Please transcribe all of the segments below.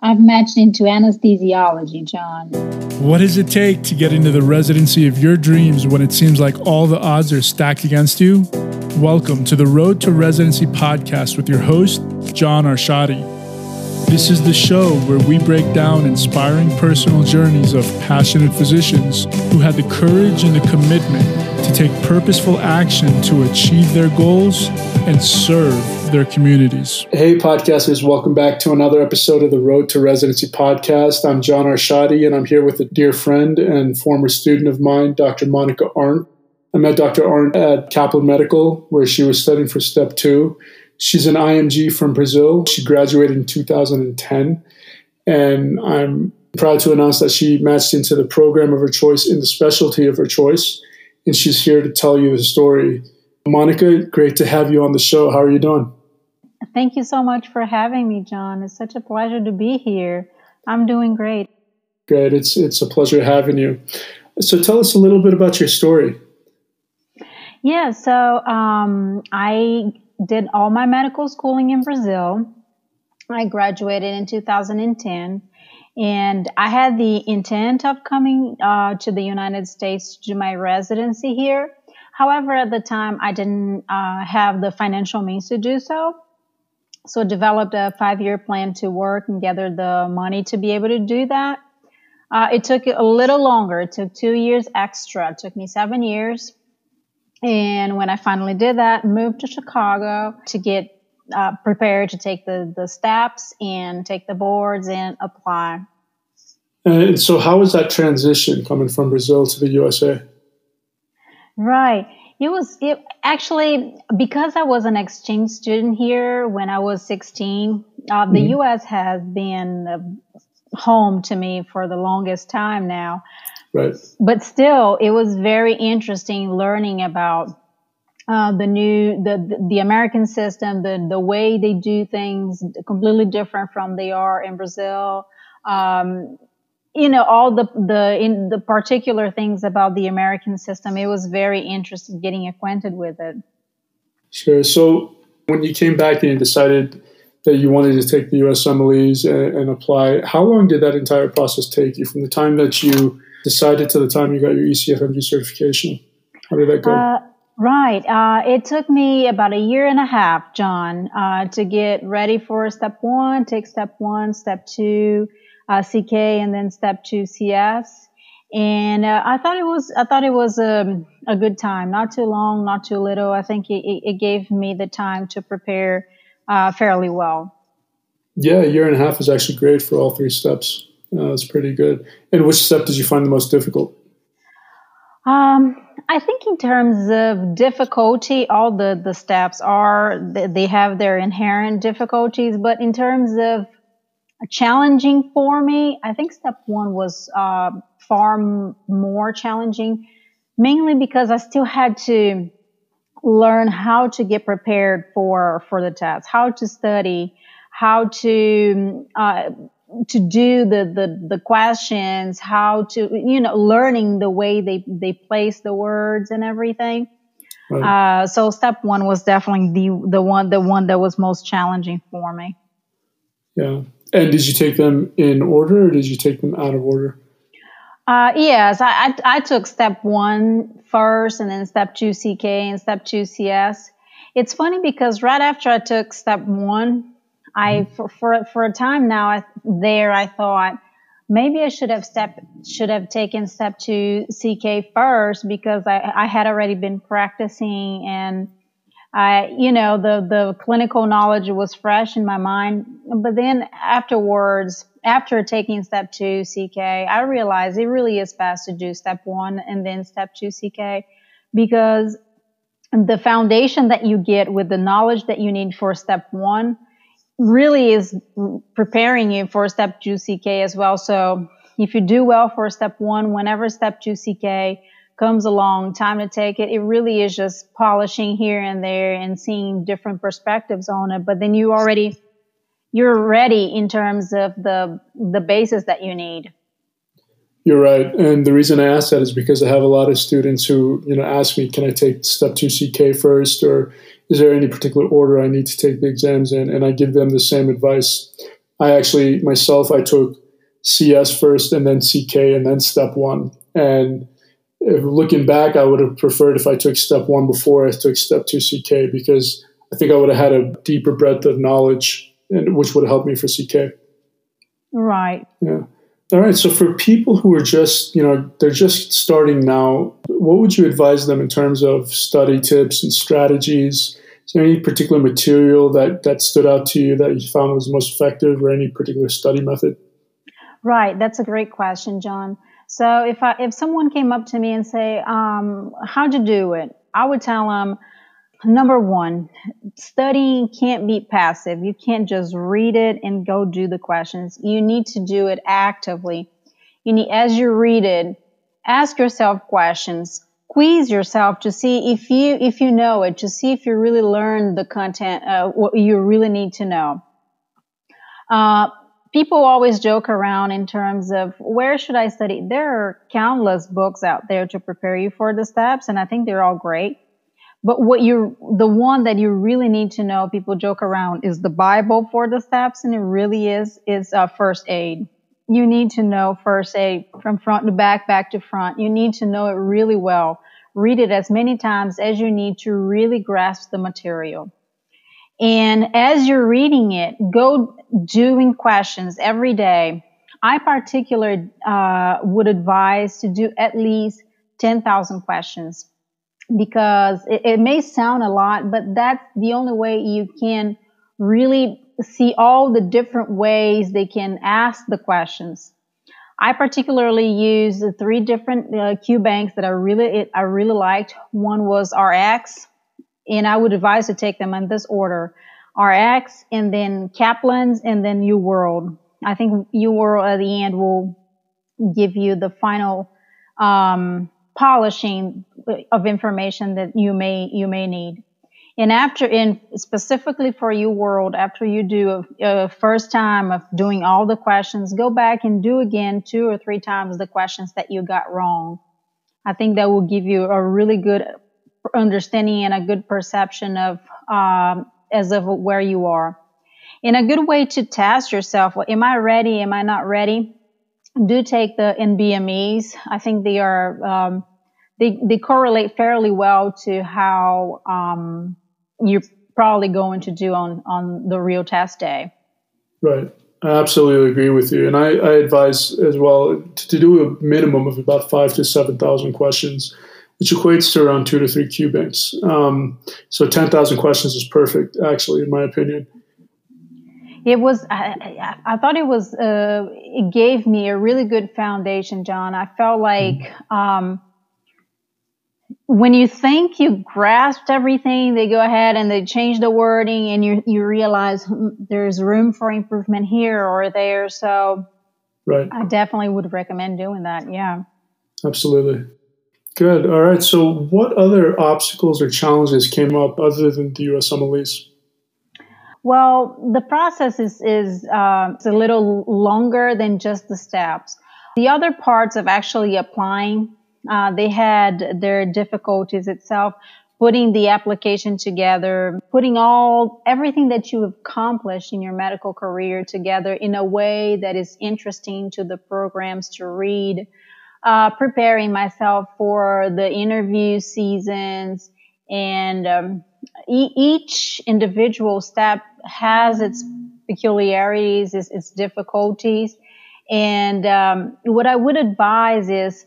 I've matched into anesthesiology, John. What does it take to get into the residency of your dreams when it seems like all the odds are stacked against you? Welcome to the Road to Residency podcast with your host, John Arshadi. This is the show where we break down inspiring personal journeys of passionate physicians who had the courage and the commitment take purposeful action to achieve their goals and serve their communities. Hey, podcasters, welcome back to another episode of the Road to Residency podcast. I'm John Arshadi, and I'm here with a dear friend and former student of mine, Dr. Monica Arndt. I met Dr. Arndt at Kaplan Medical, where she was studying for step two. She's an IMG from Brazil. She graduated in 2010, and I'm proud to announce that she matched into the program of her choice in the specialty of her choice, and she's here to tell you the story Monica, great to have you on the show. How are you doing? Thank you so much for having me, John. It's such a pleasure to be here. I'm doing great. Great. It's it's a pleasure having you. So tell us a little bit about your story. Yeah, so um, I did all my medical schooling in Brazil. I graduated in 2010, and I had the intent of coming uh, to the United States to do my residency here. However, at the time, I didn't uh, have the financial means to do so. So developed a five-year plan to work and gather the money to be able to do that. Uh, it took a little longer. It took two years extra. It took me seven years. And when I finally did that, moved to Chicago to get uh, prepared to take the, the steps and take the boards and apply. And so, how was that transition coming from Brazil to the USA? Right. It was it actually because I was an exchange student here when I was 16. Uh, the mm-hmm. U.S. has been home to me for the longest time now. Right. But still, it was very interesting learning about uh, the new the the American system, the the way they do things completely different from they are in Brazil. Um, you know all the the in the particular things about the American system. It was very interesting getting acquainted with it. Sure. So when you came back and you decided that you wanted to take the USMLEs and, and apply, how long did that entire process take you from the time that you decided to the time you got your ECFMG certification? How did that go? Uh, right. Uh, it took me about a year and a half, John, uh, to get ready for step one, take step one, step two, uh, CK and then step two CS. And uh, I thought it was I thought it was a, um, a good time, not too long, not too little. I think it, it gave me the time to prepare uh, fairly well. Yeah, a year and a half is actually great for all three steps. Uh, it's pretty good. And which step did you find the most difficult? Um, I think in terms of difficulty, all the, the steps are, they have their inherent difficulties, but in terms of challenging for me. I think step one was uh, far m- more challenging, mainly because I still had to learn how to get prepared for for the test, how to study, how to uh, to do the, the the questions, how to you know learning the way they they place the words and everything. Right. Uh, so step one was definitely the the one the one that was most challenging for me. Yeah, and did you take them in order or did you take them out of order? Uh, yes, I, I, I, took step one first and then step two CK and step two CS. It's funny because right after I took step one, I, mm-hmm. for, for, for a time now I, there, I thought maybe I should have step, should have taken step two CK first because I, I had already been practicing and I, you know, the, the clinical knowledge was fresh in my mind. But then afterwards, after taking step two CK, I realized it really is best to do step one and then step two CK because the foundation that you get with the knowledge that you need for step one really is preparing you for step two CK as well. So if you do well for step one, whenever step two CK comes along, time to take it. It really is just polishing here and there and seeing different perspectives on it. But then you already, you're ready in terms of the, the basis that you need. You're right. And the reason I ask that is because I have a lot of students who, you know, ask me, can I take step two CK first? Or is there any particular order I need to take the exams in? And I give them the same advice. I actually myself I took CS first and then CK and then step one. And looking back, I would have preferred if I took step one before I took step two CK because I think I would have had a deeper breadth of knowledge, and which would have helped me for CK. Right. Yeah. All right. So for people who are just, you know, they're just starting now, what would you advise them in terms of study tips and strategies? Is there any particular material that that stood out to you that you found was most effective, or any particular study method? Right, that's a great question, John. So if I, if someone came up to me and say, um, "How'd you do it?" I would tell them, number one, studying can't be passive. You can't just read it and go do the questions. You need to do it actively. You need, as you read it, ask yourself questions. Quiz yourself to see if you if you know it, to see if you really learned the content, uh, what you really need to know. Uh, people always joke around in terms of where should I study? There are countless books out there to prepare you for the steps, and I think they're all great. But what you, the one that you really need to know, people joke around, is the Bible for the steps, and it really is, is uh, first aid. You need to know first aid from front to back, back to front. You need to know it really well. Read it as many times as you need to really grasp the material. And as you're reading it, go doing questions every day. I particularly uh, would advise to do at least 10,000 questions because it, it may sound a lot, but that's the only way you can really see all the different ways they can ask the questions. I particularly use the three different uh, Q banks that I really I really liked. One was RX, and I would advise to take them in this order. RX and then Kaplan's and then UWorld. I think UWorld at the end will give you the final um, polishing of information that you may you may need. And after, in specifically for UWorld, after you do a, a, first time of doing all the questions, go back and do again two or three times the questions that you got wrong. I think that will give you a really good understanding and a good perception of um, as of where you are. And a good way to test yourself, well, am I ready? Am I not ready? Do take the NBMEs. I think they are, um, they, they correlate fairly well to how, um, you're probably going to do on, on the real test day. Right. I absolutely agree with you. And I, I advise as well to, to, do a minimum of about five to 7,000 questions which equates to around two to three Q banks. Um, so 10,000 questions is perfect, actually, in my opinion. It was, I, I thought it was, uh, it gave me a really good foundation, John. I felt like, um, when you think you grasped everything, they go ahead and they change the wording and you, you realize hmm, there's room for improvement here or there. So right. I definitely would recommend doing that. Yeah. Absolutely. Good. All right. So, what other obstacles or challenges came up other than the USMLEs? Well, the process is is uh, a little longer than just the steps. The other parts of actually applying, uh, they had their difficulties itself. Putting the application together, putting all everything that you have accomplished in your medical career together in a way that is interesting to the programs to read uh, preparing myself for the interview seasons and um, e- each individual step has its peculiarities, its, its difficulties. And um, what I would advise is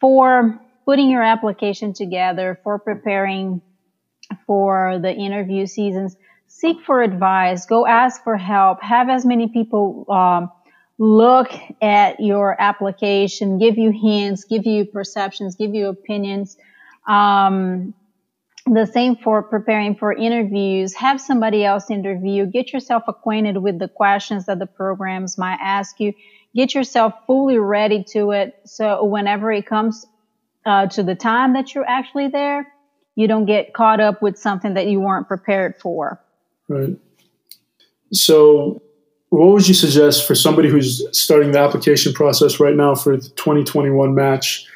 for putting your application together, for preparing for the interview seasons, seek for advice, go ask for help, have as many people um, look at your application, give you hints, give you perceptions, give you opinions. Um, the same for preparing for interviews. Have somebody else interview. Get yourself acquainted with the questions that the programs might ask you. Get yourself fully ready to it. So whenever it comes uh, to the time that you're actually there, you don't get caught up with something that you weren't prepared for. Right. So what would you suggest for somebody who's starting the application process right now for the 2021 match?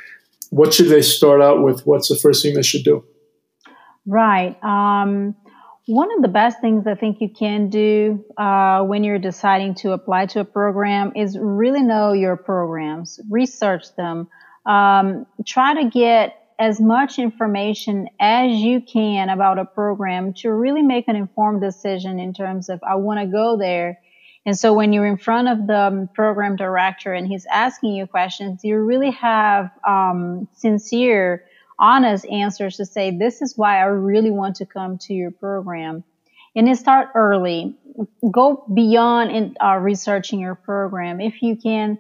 What should they start out with? What's the first thing they should do? Right. Um, One of the best things I think you can do uh, when you're deciding to apply to a program is really know your programs, research them, um, try to get as much information as you can about a program to really make an informed decision in terms of I want to go there. And so when you're in front of the program director and he's asking you questions, you really have um, sincere honest answers to say, this is why I really want to come to your program. And then start early. Go beyond in uh, researching your program. If you can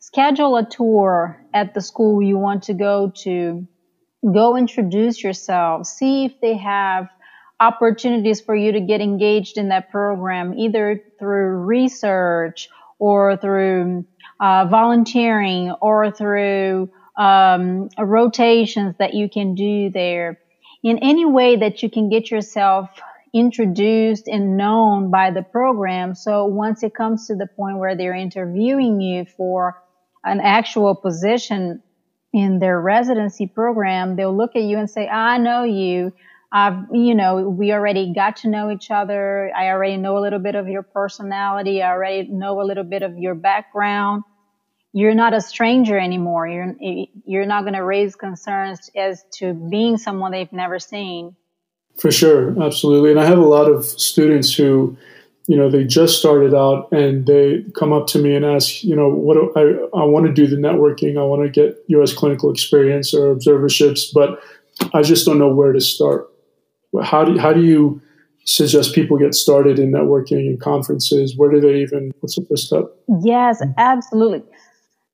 schedule a tour at the school you want to go to, go introduce yourself. See if they have opportunities for you to get engaged in that program, either through research or through uh, volunteering or through um, rotations that you can do there. In any way that you can get yourself introduced and known by the program. So once it comes to the point where they're interviewing you for an actual position in their residency program, they'll look at you and say, I know you. I've, you know, we already got to know each other. I already know a little bit of your personality. I already know a little bit of your background you're not a stranger anymore. You're you're not going to raise concerns as to being someone they've never seen. For sure, absolutely. And I have a lot of students who, you know, they just started out and they come up to me and ask, you know, what do I I want to do the networking. I want to get U.S. clinical experience or observerships, but I just don't know where to start. How do how do you suggest people get started in networking and conferences? Where do they even? What's the first step? Yes, absolutely.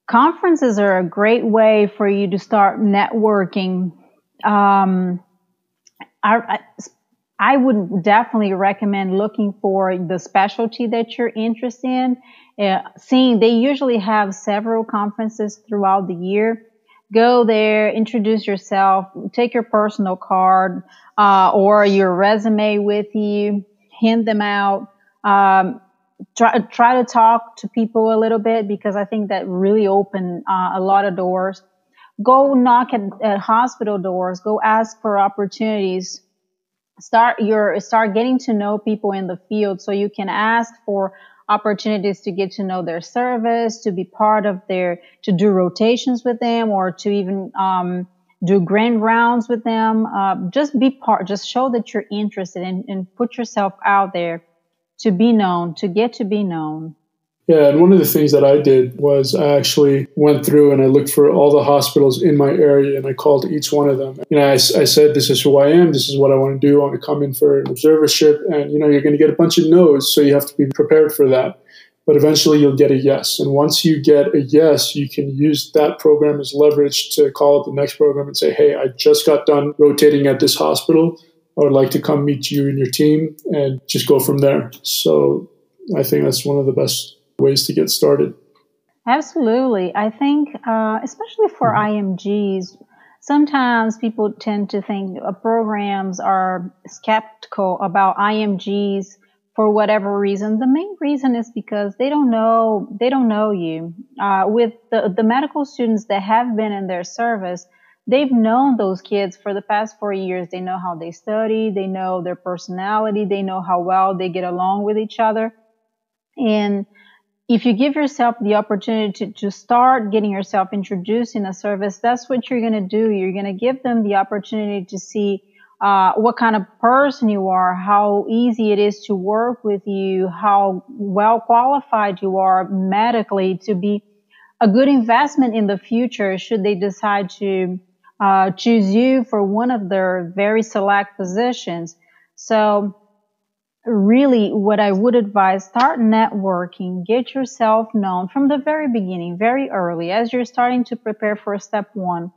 Conferences are a great way for you to start networking. Um, I, I, would definitely recommend looking for the specialty that you're interested in. Uh, seeing they usually have several conferences throughout the year. Go there, introduce yourself, take your personal card uh, or your resume with you, hand them out. Um, try try to talk to people a little bit because I think that really opened uh, a lot of doors. Go knock at, at hospital doors. Go ask for opportunities. Start your start getting to know people in the field so you can ask for opportunities to get to know their service, to be part of their, to do rotations with them, or to even um, do grand rounds with them. Uh, just be part. Just show that you're interested and, and put yourself out there to be known, to get to be known. Yeah, and one of the things that I did was I actually went through and I looked for all the hospitals in my area and I called each one of them. You know, I, I said, This is who I am. This is what I want to do. I want to come in for an observership. And, you know, you're going to get a bunch of no's, so you have to be prepared for that. But eventually you'll get a yes. And once you get a yes, you can use that program as leverage to call up the next program and say, Hey, I just got done rotating at this hospital. I would like to come meet you and your team and just go from there. So I think that's one of the best ways to get started. Absolutely. I think, uh, especially for mm-hmm. IMGs, sometimes people tend to think uh, programs are skeptical about IMGs for whatever reason. The main reason is because they don't know they don't know you. Uh, with the the medical students that have been in their service, they've known those kids for the past four years. They know how they study, they know their personality, they know how well they get along with each other. And if you give yourself the opportunity to, to start getting yourself introduced in a service, that's what you're going to do. You're going to give them the opportunity to see uh, what kind of person you are, how easy it is to work with you, how well qualified you are medically to be a good investment in the future should they decide to uh, choose you for one of their very select positions. So really what I would advise, start networking, get yourself known from the very beginning, very early, as you're starting to prepare for step one.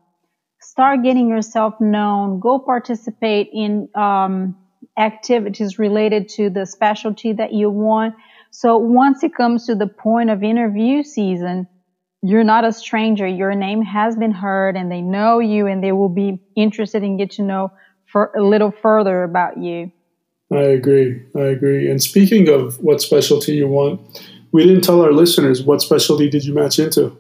Start getting yourself known, go participate in, um, activities related to the specialty that you want. So once it comes to the point of interview season, you're not a stranger. Your name has been heard and they know you and they will be interested in get to know for a little further about you. I agree. I agree. And speaking of what specialty you want, we didn't tell our listeners what specialty did you match into?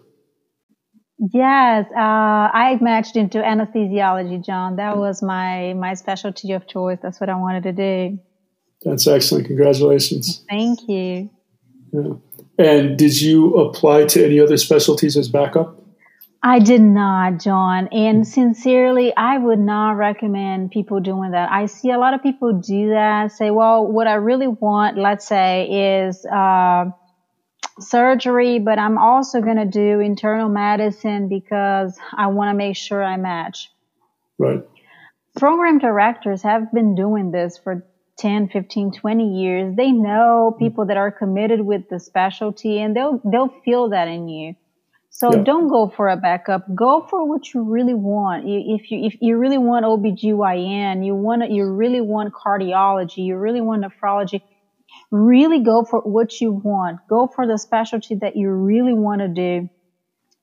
Yes, uh, I matched into anesthesiology, John. That was my my specialty of choice. That's what I wanted to do. That's excellent. Congratulations. Thank you. Yeah. And did you apply to any other specialties as backup? I did not, John. And sincerely, I would not recommend people doing that. I see a lot of people do that, say, well, what I really want, let's say, is uh, surgery, but I'm also going to do internal medicine because I want to make sure I match. Right. Program directors have been doing this for 10, 15, 20 years. They know people that are committed with the specialty and they'll, they'll feel that in you. So yeah. don't go for a backup. Go for what you really want. If you, if you really want OBGYN, you want, you really want cardiology, you really want nephrology, really go for what you want. Go for the specialty that you really want to do.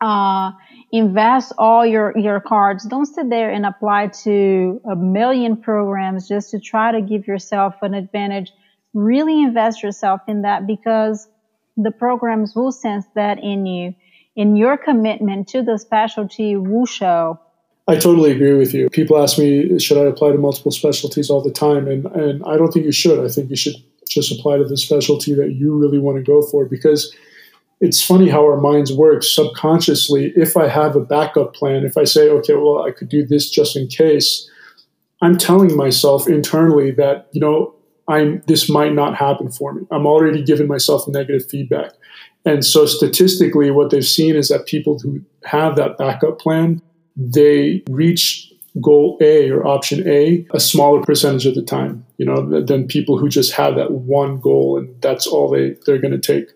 Uh, invest all your, your cards. Don't sit there and apply to a million programs just to try to give yourself an advantage. Really invest yourself in that because the programs will sense that in you. In your commitment to the specialty will show. I totally agree with you. People ask me, should I apply to multiple specialties all the time? And, and I don't think you should. I think you should just apply to the specialty that you really want to go for because it's funny how our minds work subconsciously. If I have a backup plan, if I say, okay, well, I could do this just in case, I'm telling myself internally that, you know, I'm, this might not happen for me. I'm already giving myself negative feedback. And so statistically, what they've seen is that people who have that backup plan, they reach goal A or option A a smaller percentage of the time, you know, than people who just have that one goal and that's all they, they're going to take.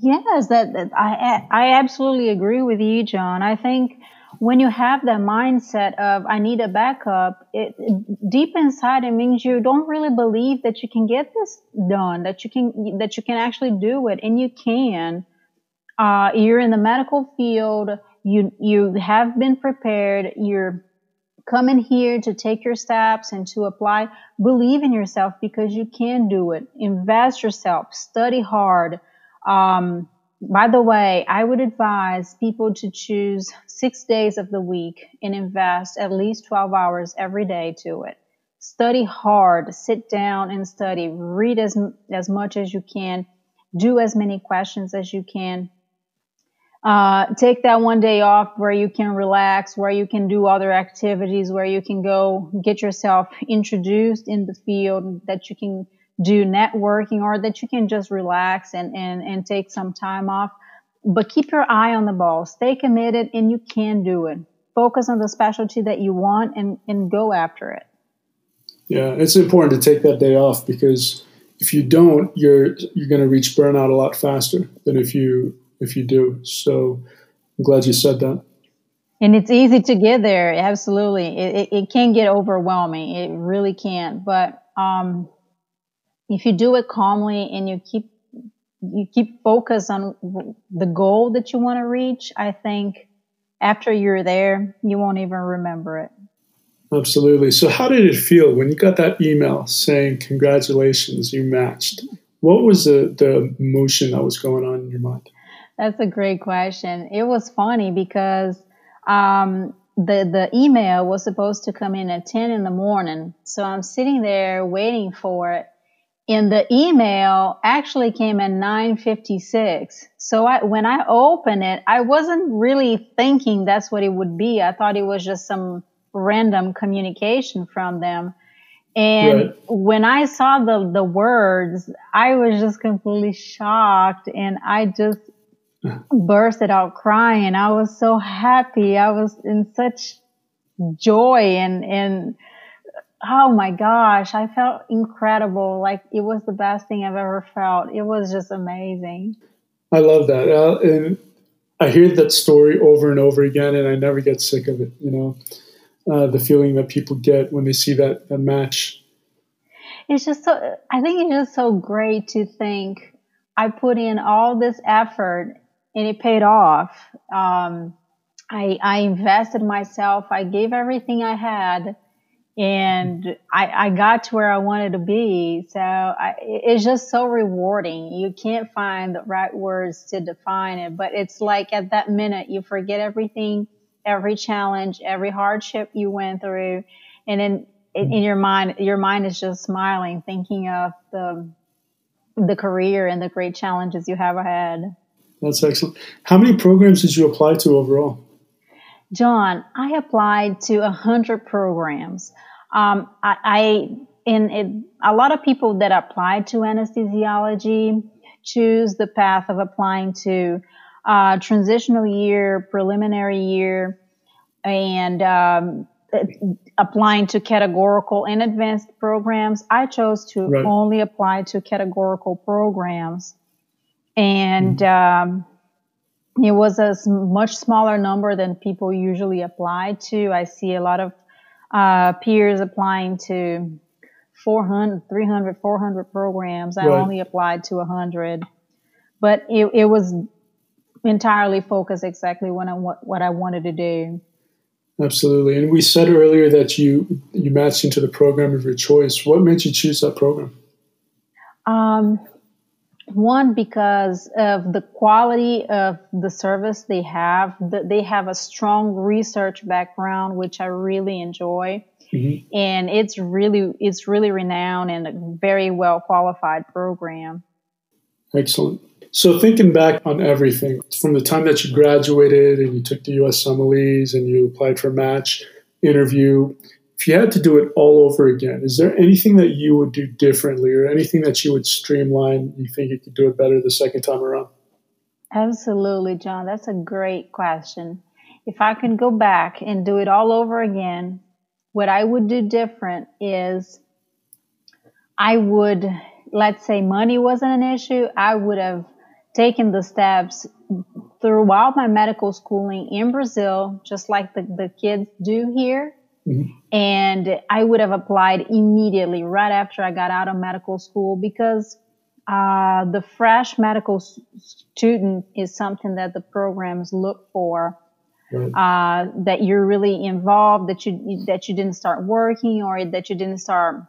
Yes, that, that, I I absolutely agree with you, John. I think when you have that mindset of I need a backup, it, it, deep inside it means you don't really believe that you can get this done, that you can that you can actually do it, and you can. Uh, you're in the medical field. You you have been prepared. You're coming here to take your steps and to apply. Believe in yourself because you can do it. Invest yourself. Study hard. Um, by the way, I would advise people to choose six days of the week and invest at least 12 hours every day to it. Study hard, sit down and study, read as, as much as you can, do as many questions as you can. Uh, take that one day off where you can relax, where you can do other activities, where you can go get yourself introduced in the field that you can do networking or that you can just relax and, and, and take some time off. But keep your eye on the ball. Stay committed and you can do it. Focus on the specialty that you want and, and go after it. Yeah, it's important to take that day off because if you don't, you're you're going to reach burnout a lot faster than if you if you do. So I'm glad you said that. And it's easy to get there. Absolutely, it, it, it can get overwhelming. It really can. But um, if you do it calmly and you keep you keep focus on the goal that you want to reach, I think after you're there, you won't even remember it. Absolutely. So, how did it feel when you got that email saying, Congratulations, you matched? What was the, the emotion that was going on in your mind? That's a great question. It was funny because um, the, the email was supposed to come in at 10 in the morning. So, I'm sitting there waiting for it and the email actually came at 956. So I, when I opened it, I wasn't really thinking that's what it would be. I thought it was just some random communication from them. And right. when I saw the, the words, I was just completely shocked and I just bursted out crying. I was so happy. I was in such joy and, and, oh my gosh, I felt incredible. Like it was the best thing I've ever felt. It was just amazing. I love that. Uh, and I hear that story over and over again, and I never get sick of it. You know, uh, the feeling that people get when they see that, that match. It's just so, I think it's just so great to think I put in all this effort and it paid off. Um, I, I invested myself. I gave everything I had and I, I got to where I wanted to be. So I, it's just so rewarding. You can't find the right words to define it, but it's like at that minute you forget everything, every challenge, every hardship you went through. And then in your mind, your mind is just smiling, thinking of the the career and the great challenges you have ahead. That's excellent. How many programs did you apply to overall? John, I applied to a hundred programs. Um, I, I in it, a lot of people that apply to anesthesiology choose the path of applying to uh, transitional year, preliminary year, and um, applying to categorical and advanced programs. I chose to right. only apply to categorical programs. And mm-hmm. um, it was a much smaller number than people usually apply to. I see a lot of uh, peers applying to 400, 300, 400 programs. I right. only applied to 100. But it, it was entirely focused exactly what I, what, what I wanted to do. Absolutely. And we said earlier that you you matched into the program of your choice. What made you choose that program? Um, one because of the quality of the service they have. They have a strong research background, which I really enjoy. Mm-hmm. And it's really it's really renowned and a very well qualified program. Excellent. So thinking back on everything from the time that you graduated and you took the us USMLEs and you applied for a match interview, if you had to do it all over again, is there anything that you would do differently or anything that you would streamline? You think you could do it better the second time around? Absolutely, John. That's a great question. If I can go back and do it all over again, what I would do different is I would, let's say money wasn't an issue, I would have taken the steps throughout my medical schooling in Brazil, just like the, the kids do here. Mm-hmm. And I would have applied immediately right after I got out of medical school because uh, the fresh medical s- student is something that the programs look for. Right. Uh, that you're really involved, that you that you didn't start working or that you didn't start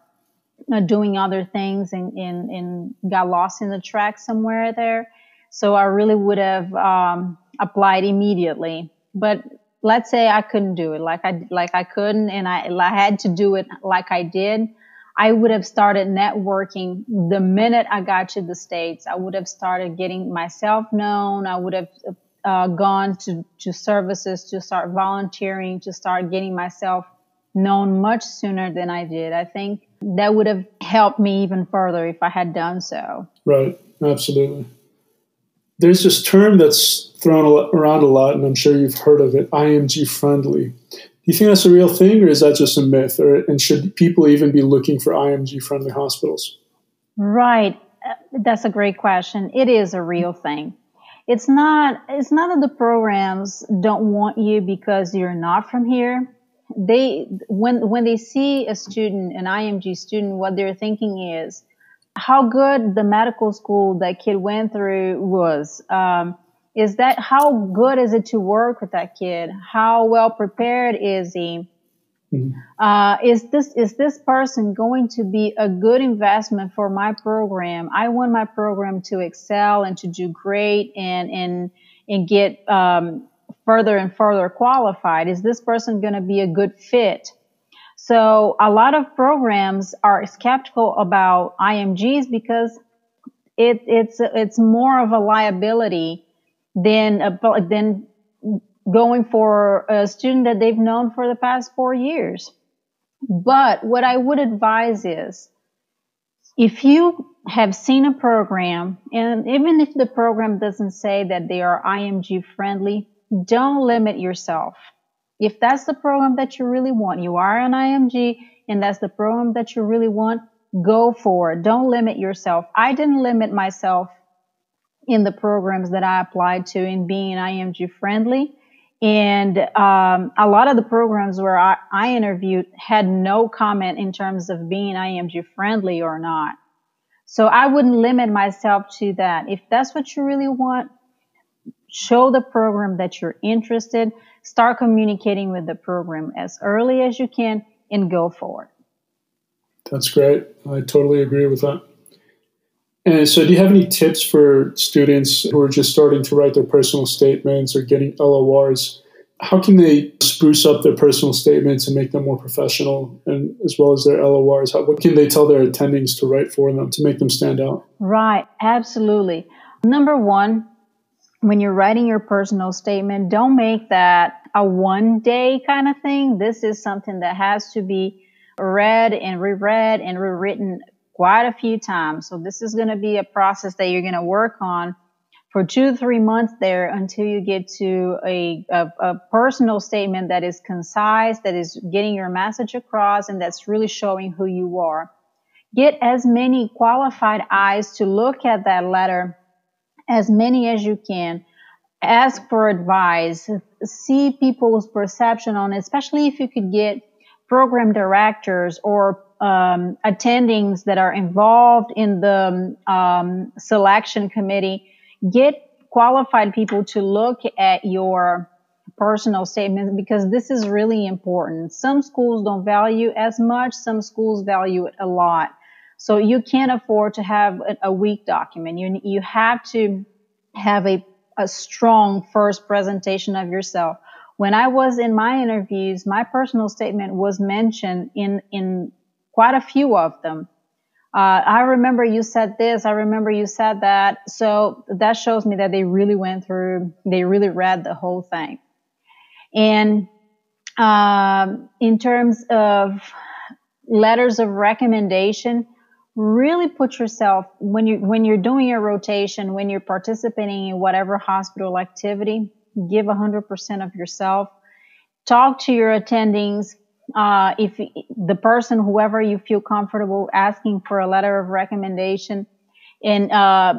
uh, doing other things and, and, and got lost in the track somewhere there. So I really would have um, applied immediately. But let's say I couldn't do it, like I like I couldn't, and I, I had to do it like I did. I would have started networking the minute I got to the states. I would have started getting myself known. I would have uh, gone to to services to start volunteering, to start getting myself known much sooner than I did. I think that would have helped me even further if I had done so. Right. Absolutely there's this term that's thrown around a lot, and I'm sure you've heard of it IMG friendly. Do you think that's a real thing, or is that just a myth? Or, and should people even be looking for IMG friendly hospitals? Right. That's a great question. It is a real thing. It's not, it's not that the programs don't want you because you're not from here. They, when, when they see a student, an IMG student, what they're thinking is, how good the medical school that kid went through was. Um, is that how good is it to work with that kid? How well prepared is he? Mm-hmm. Uh, is this is this person going to be a good investment for my program? I want my program to excel and to do great and and and get um, further and further qualified. Is this person going to be a good fit? So a lot of programs are skeptical about IMGs because it, it's it's more of a liability than a, uh, than going for a student that they've known for the past four years. But what I would advise is if you have seen a program, and even if the program doesn't say that they are IMG friendly, don't limit yourself. If that's the program that you really want, you are an IMG and that's the program that you really want, go for it. Don't limit yourself. I didn't limit myself in the programs that I applied to in being IMG friendly. And um, a lot of the programs where I, I, interviewed had no comment in terms of being IMG friendly or not. So I wouldn't limit myself to that. If that's what you really want, show the program that you're interested start communicating with the program as early as you can and go forward. That's great. I totally agree with that. And so, do you have any tips for students who are just starting to write their personal statements or getting LORs? how can they spruce up their personal statements and make them more professional and as well as their LORs? How, what can they tell their attendings to write for them to make them stand out? Right, absolutely. Number one, when you're writing your personal statement, don't make that a one day kind of thing. This is something that has to be read and reread and rewritten quite a few times. So this is going to be a process that you're going to work on for two to three months there until you get to a, a, a, personal statement that is concise, that is getting your message across, and that's really showing who you are. Get as many qualified eyes to look at that letter, as many as you can. Ask for advice. See people's perception on it, especially if you could get program directors or um, attendings that are involved in the um, selection committee get qualified people to look at your personal statements because this is really important. Some schools don't value as much, some schools value it a lot. So you can't afford to have a, weak document. You, you have to have a, a strong first presentation of yourself. When I was in my interviews, my personal statement was mentioned in, in quite a few of them uh, I remember you said this. I remember you said that. So that shows me that they really went through, they really read the whole thing. And um, in terms of letters of recommendation, really put yourself when you when you're doing your rotation, when you're participating in whatever hospital activity, give 100% of yourself. Talk to your attendings, uh, if the person, whoever you feel comfortable asking for a letter of recommendation, and uh,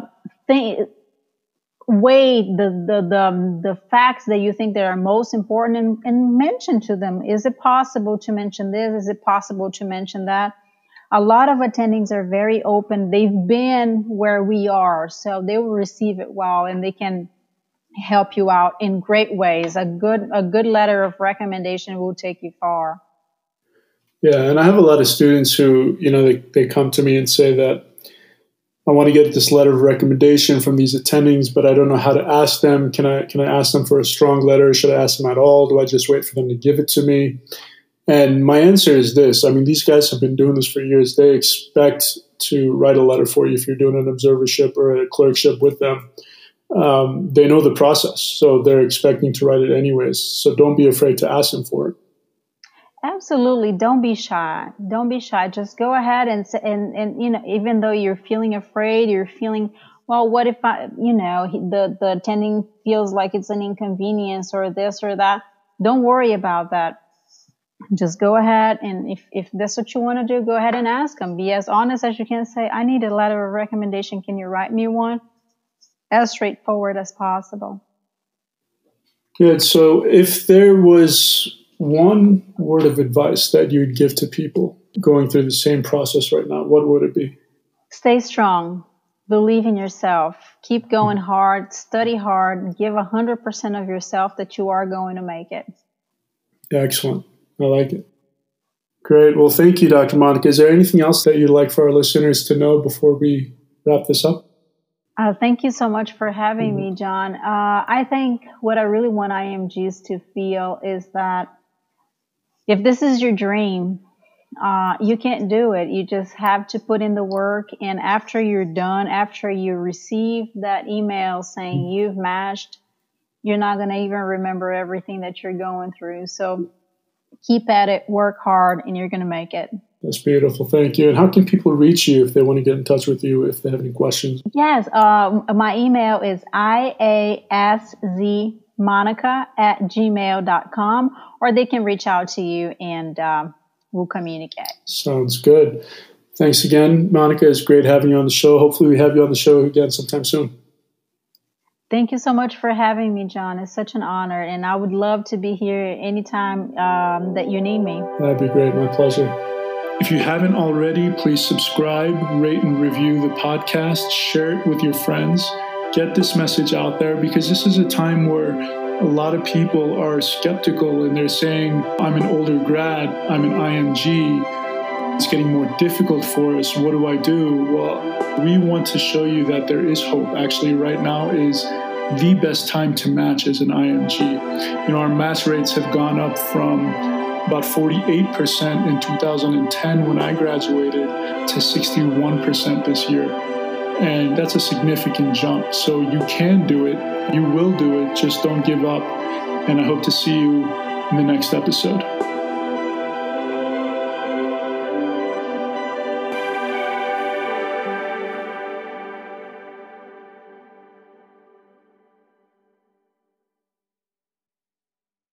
think, weigh the, the the the facts that you think that are most important and, and mention to them. Is it possible to mention this? Is it possible to mention that? A lot of attendings are very open. They've been where we are, so they will receive it well, and they can help you out in great ways. A good a good letter of recommendation will take you far. Yeah, and I have a lot of students who, you know, they, they come to me and say that I want to get this letter of recommendation from these attendings, but I don't know how to ask them. Can I can I ask them for a strong letter? Should I ask them at all? Do I just wait for them to give it to me? And my answer is this. I mean, these guys have been doing this for years. They expect to write a letter for you if you're doing an observership or a clerkship with them. Um, they know the process, so they're expecting to write it anyways. So don't be afraid to ask them for it. Absolutely. Don't be shy. Don't be shy. Just go ahead and, and, and, you know, even though you're feeling afraid, you're feeling, well, what if I, you know, the, the attending feels like it's an inconvenience or this or that. Don't worry about that. Just go ahead and if, if that's what you want to do, go ahead and ask them. Be as honest as you can say, I need a letter of recommendation. Can you write me one? As straightforward as possible. Good. So if there was one word of advice that you'd give to people going through the same process right now, what would it be? Stay strong. Believe in yourself. Keep going hard. Study hard. Give 100% of yourself that you are going to make it. Excellent. I like it. Great. Well, thank you, Dr. Monica. Is there anything else that you'd like for our listeners to know before we wrap this up? Uh, thank you so much for having mm-hmm. me, John. Uh, I think what I really want IMGs to feel is that if this is your dream, uh, you can't do it. You just have to put in the work. And after you're done, after you receive that email saying mm-hmm. you've matched, you're not going to even remember everything that you're going through. So keep at it, work hard, and you're going to make it. That's beautiful. Thank you. And how can people reach you if they want to get in touch with you if they have any questions? Yes. Um, my email is iaszmonica at gmail.com or they can reach out to you and um, we'll communicate. Sounds good. Thanks again, Monica. It's great having you on the show. Hopefully, we have you on the show again sometime soon. Thank you so much for having me, John. It's such an honor, and I would love to be here anytime um, that you need me. That'd be great. My pleasure. If you haven't already, please subscribe, rate, and review the podcast, share it with your friends, get this message out there because this is a time where a lot of people are skeptical and they're saying, I'm an older grad, I'm an IMG, it's getting more difficult for us. What do I do? Well, we want to show you that there is hope. Actually, right now is the best time to match as an IMG. You know, our match rates have gone up from about 48% in 2010 when I graduated to 61% this year. And that's a significant jump. So you can do it, you will do it, just don't give up. And I hope to see you in the next episode.